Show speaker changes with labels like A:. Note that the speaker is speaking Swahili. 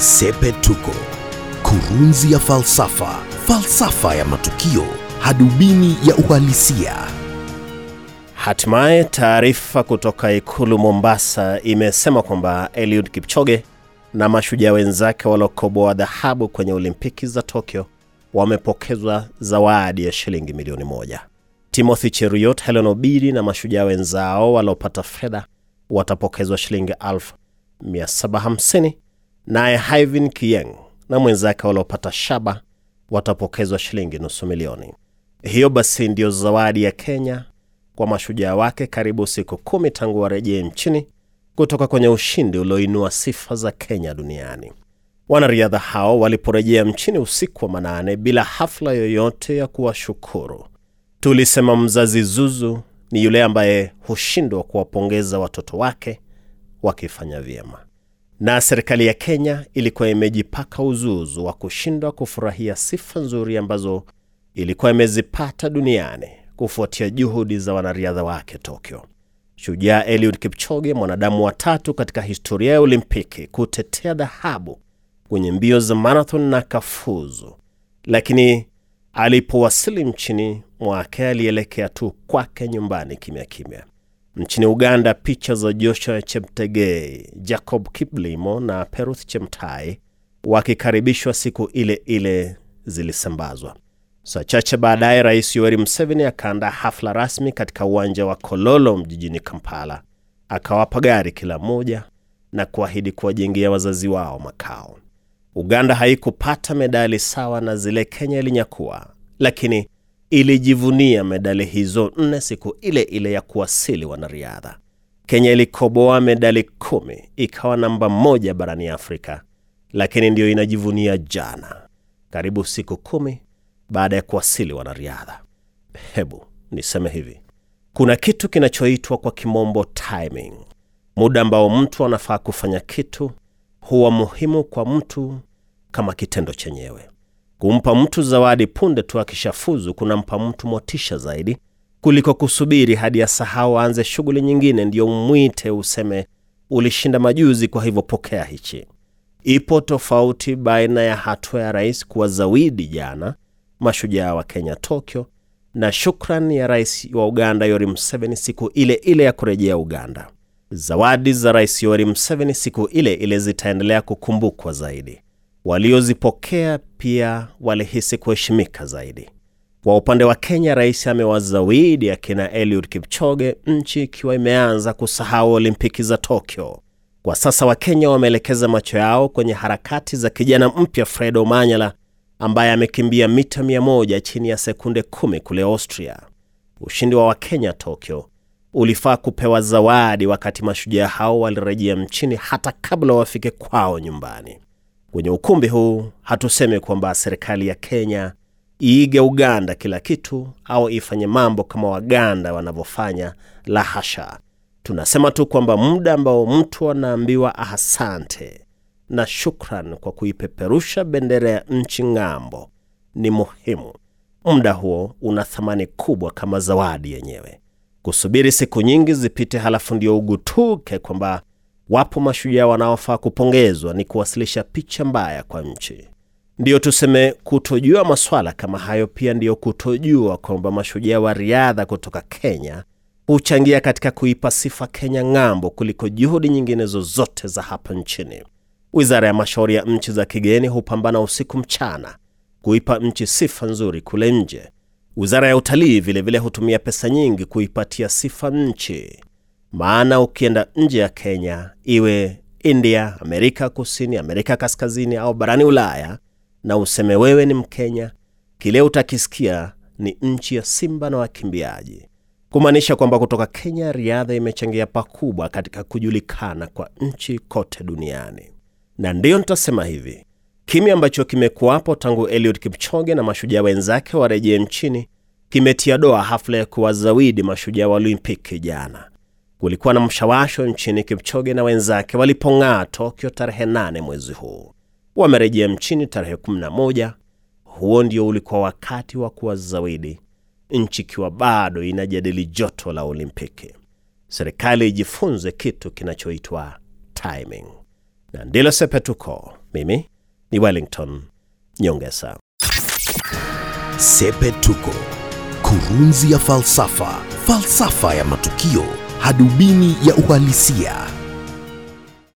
A: Sepetuko, kurunzi ya falsafa, falsafa ya matukio, hadubini ya uhalisia.
B: Hatimaye taarifa kutoka ikulu Mombasa imesema kwamba Eliud Kipchoge na mashujaa wenzake waliokoboa dhahabu kwenye Olimpiki za Tokyo wamepokezwa zawadi ya shilingi milioni moja. Timothy Cheruiyot, Helen Obiri na mashujaa wenzao waliopata fedha watapokezwa shilingi 1750 naye Hyvin Kiyeng na mwenzake waliopata shaba watapokezwa shilingi nusu milioni. Hiyo basi ndiyo zawadi ya Kenya kwa mashujaa wake karibu siku kumi tangu warejee nchini kutoka kwenye ushindi ulioinua sifa za Kenya duniani. Wanariadha hao waliporejea nchini usiku wa manane bila hafla yoyote ya kuwashukuru. Tulisema mzazi zuzu ni yule ambaye hushindwa kuwapongeza watoto wake wakifanya vyema, na serikali ya Kenya ilikuwa imejipaka uzuzu wa kushindwa kufurahia sifa nzuri ambazo ilikuwa imezipata duniani kufuatia juhudi za wanariadha wake Tokyo. Shujaa Eliud Kipchoge, mwanadamu wa tatu katika historia ya Olimpiki kutetea dhahabu kwenye mbio za marathon na kafuzu, lakini alipowasili nchini mwake alielekea tu kwake nyumbani kimya kimya. Nchini Uganda, picha za Joshua Cheptegei, Jacob Kiplimo na Peruth Chemtai wakikaribishwa siku ile ile zilisambazwa. Saa chache baadaye, Rais Yoweri Museveni akaandaa hafla rasmi katika uwanja wa Kololo mjijini Kampala, akawapa gari kila mmoja na kuahidi kuwajengea wazazi wao makao. Uganda haikupata medali sawa na zile Kenya ilinyakua, lakini ilijivunia medali hizo nne siku ile ile ya kuwasili wanariadha. Kenya ilikoboa medali kumi, ikawa namba moja barani Afrika, lakini ndiyo inajivunia jana, karibu siku kumi baada ya kuwasili wanariadha. Hebu niseme hivi, kuna kitu kinachoitwa kwa kimombo timing. Muda ambao mtu anafaa kufanya kitu huwa muhimu kwa mtu kama kitendo chenyewe. Kumpa mtu zawadi punde tu akishafuzu kunampa mtu motisha zaidi kuliko kusubiri hadi asahau aanze shughuli nyingine ndiyo umwite useme ulishinda majuzi, kwa hivyo pokea hichi. Ipo tofauti baina ya hatua ya rais kuwazawidi jana mashujaa wa Kenya Tokyo na shukran ya rais wa Uganda Yoweri Museveni siku ile ile ya kurejea Uganda. Zawadi za rais Yoweri Museveni siku ile ile zitaendelea kukumbukwa zaidi. Waliozipokea pia walihisi kuheshimika zaidi. Kwa upande wa Kenya, rais amewazawidi akina Eliud Kipchoge, nchi ikiwa imeanza kusahau Olimpiki za Tokyo. Kwa sasa Wakenya wameelekeza macho yao kwenye harakati za kijana mpya Fred Omanyala ambaye amekimbia mita mia moja chini ya sekunde kumi kule Austria. Ushindi wa Wakenya Tokyo ulifaa kupewa zawadi wakati mashujaa hao walirejea mchini hata kabla wafike kwao nyumbani. Kwenye ukumbi huu hatusemi kwamba serikali ya Kenya iige Uganda kila kitu au ifanye mambo kama Waganda wanavyofanya, la hasha. Tunasema tu kwamba muda ambao mtu anaambiwa ahasante na shukran kwa kuipeperusha bendera ya nchi ng'ambo ni muhimu. Muda huo una thamani kubwa kama zawadi yenyewe. Kusubiri siku nyingi zipite halafu ndio ugutuke kwamba wapo mashujaa wanaofaa kupongezwa ni kuwasilisha picha mbaya kwa nchi. Ndiyo tuseme, kutojua maswala kama hayo pia ndiyo kutojua kwamba mashujaa wa riadha kutoka Kenya huchangia katika kuipa sifa Kenya ng'ambo kuliko juhudi nyingine zozote za hapa nchini. Wizara ya mashauri ya nchi za kigeni hupambana usiku mchana kuipa nchi sifa nzuri kule nje. Wizara ya utalii vilevile hutumia pesa nyingi kuipatia sifa nchi, maana ukienda nje ya Kenya, iwe India, Amerika Kusini, Amerika Kaskazini au barani Ulaya, na useme wewe ni Mkenya, kile utakisikia ni nchi ya simba na wakimbiaji, kumaanisha kwamba kutoka Kenya riadha imechangia pakubwa katika kujulikana kwa nchi kote duniani na ndiyo nitasema hivi, kimya ambacho kimekuwapo tangu Eliud Kipchoge na mashujaa wenzake warejee nchini kimetia doa hafla ya kuwazawidi mashujaa wa Olimpiki jana. Kulikuwa na mshawasho nchini Kipchoge na wenzake walipong'aa Tokyo tarehe 8 mwezi huu. Wamerejea nchini tarehe 11. Huo ndio ulikuwa wakati wa kuwazawidi, nchi ikiwa bado inajadili joto la Olimpiki. Serikali ijifunze kitu kinachoitwa timing na ndilo Sepetuko Mimi ni Wellington Nyongesa.
A: Sepetuko, kurunzi ya falsafa, falsafa ya matukio, hadubini ya uhalisia.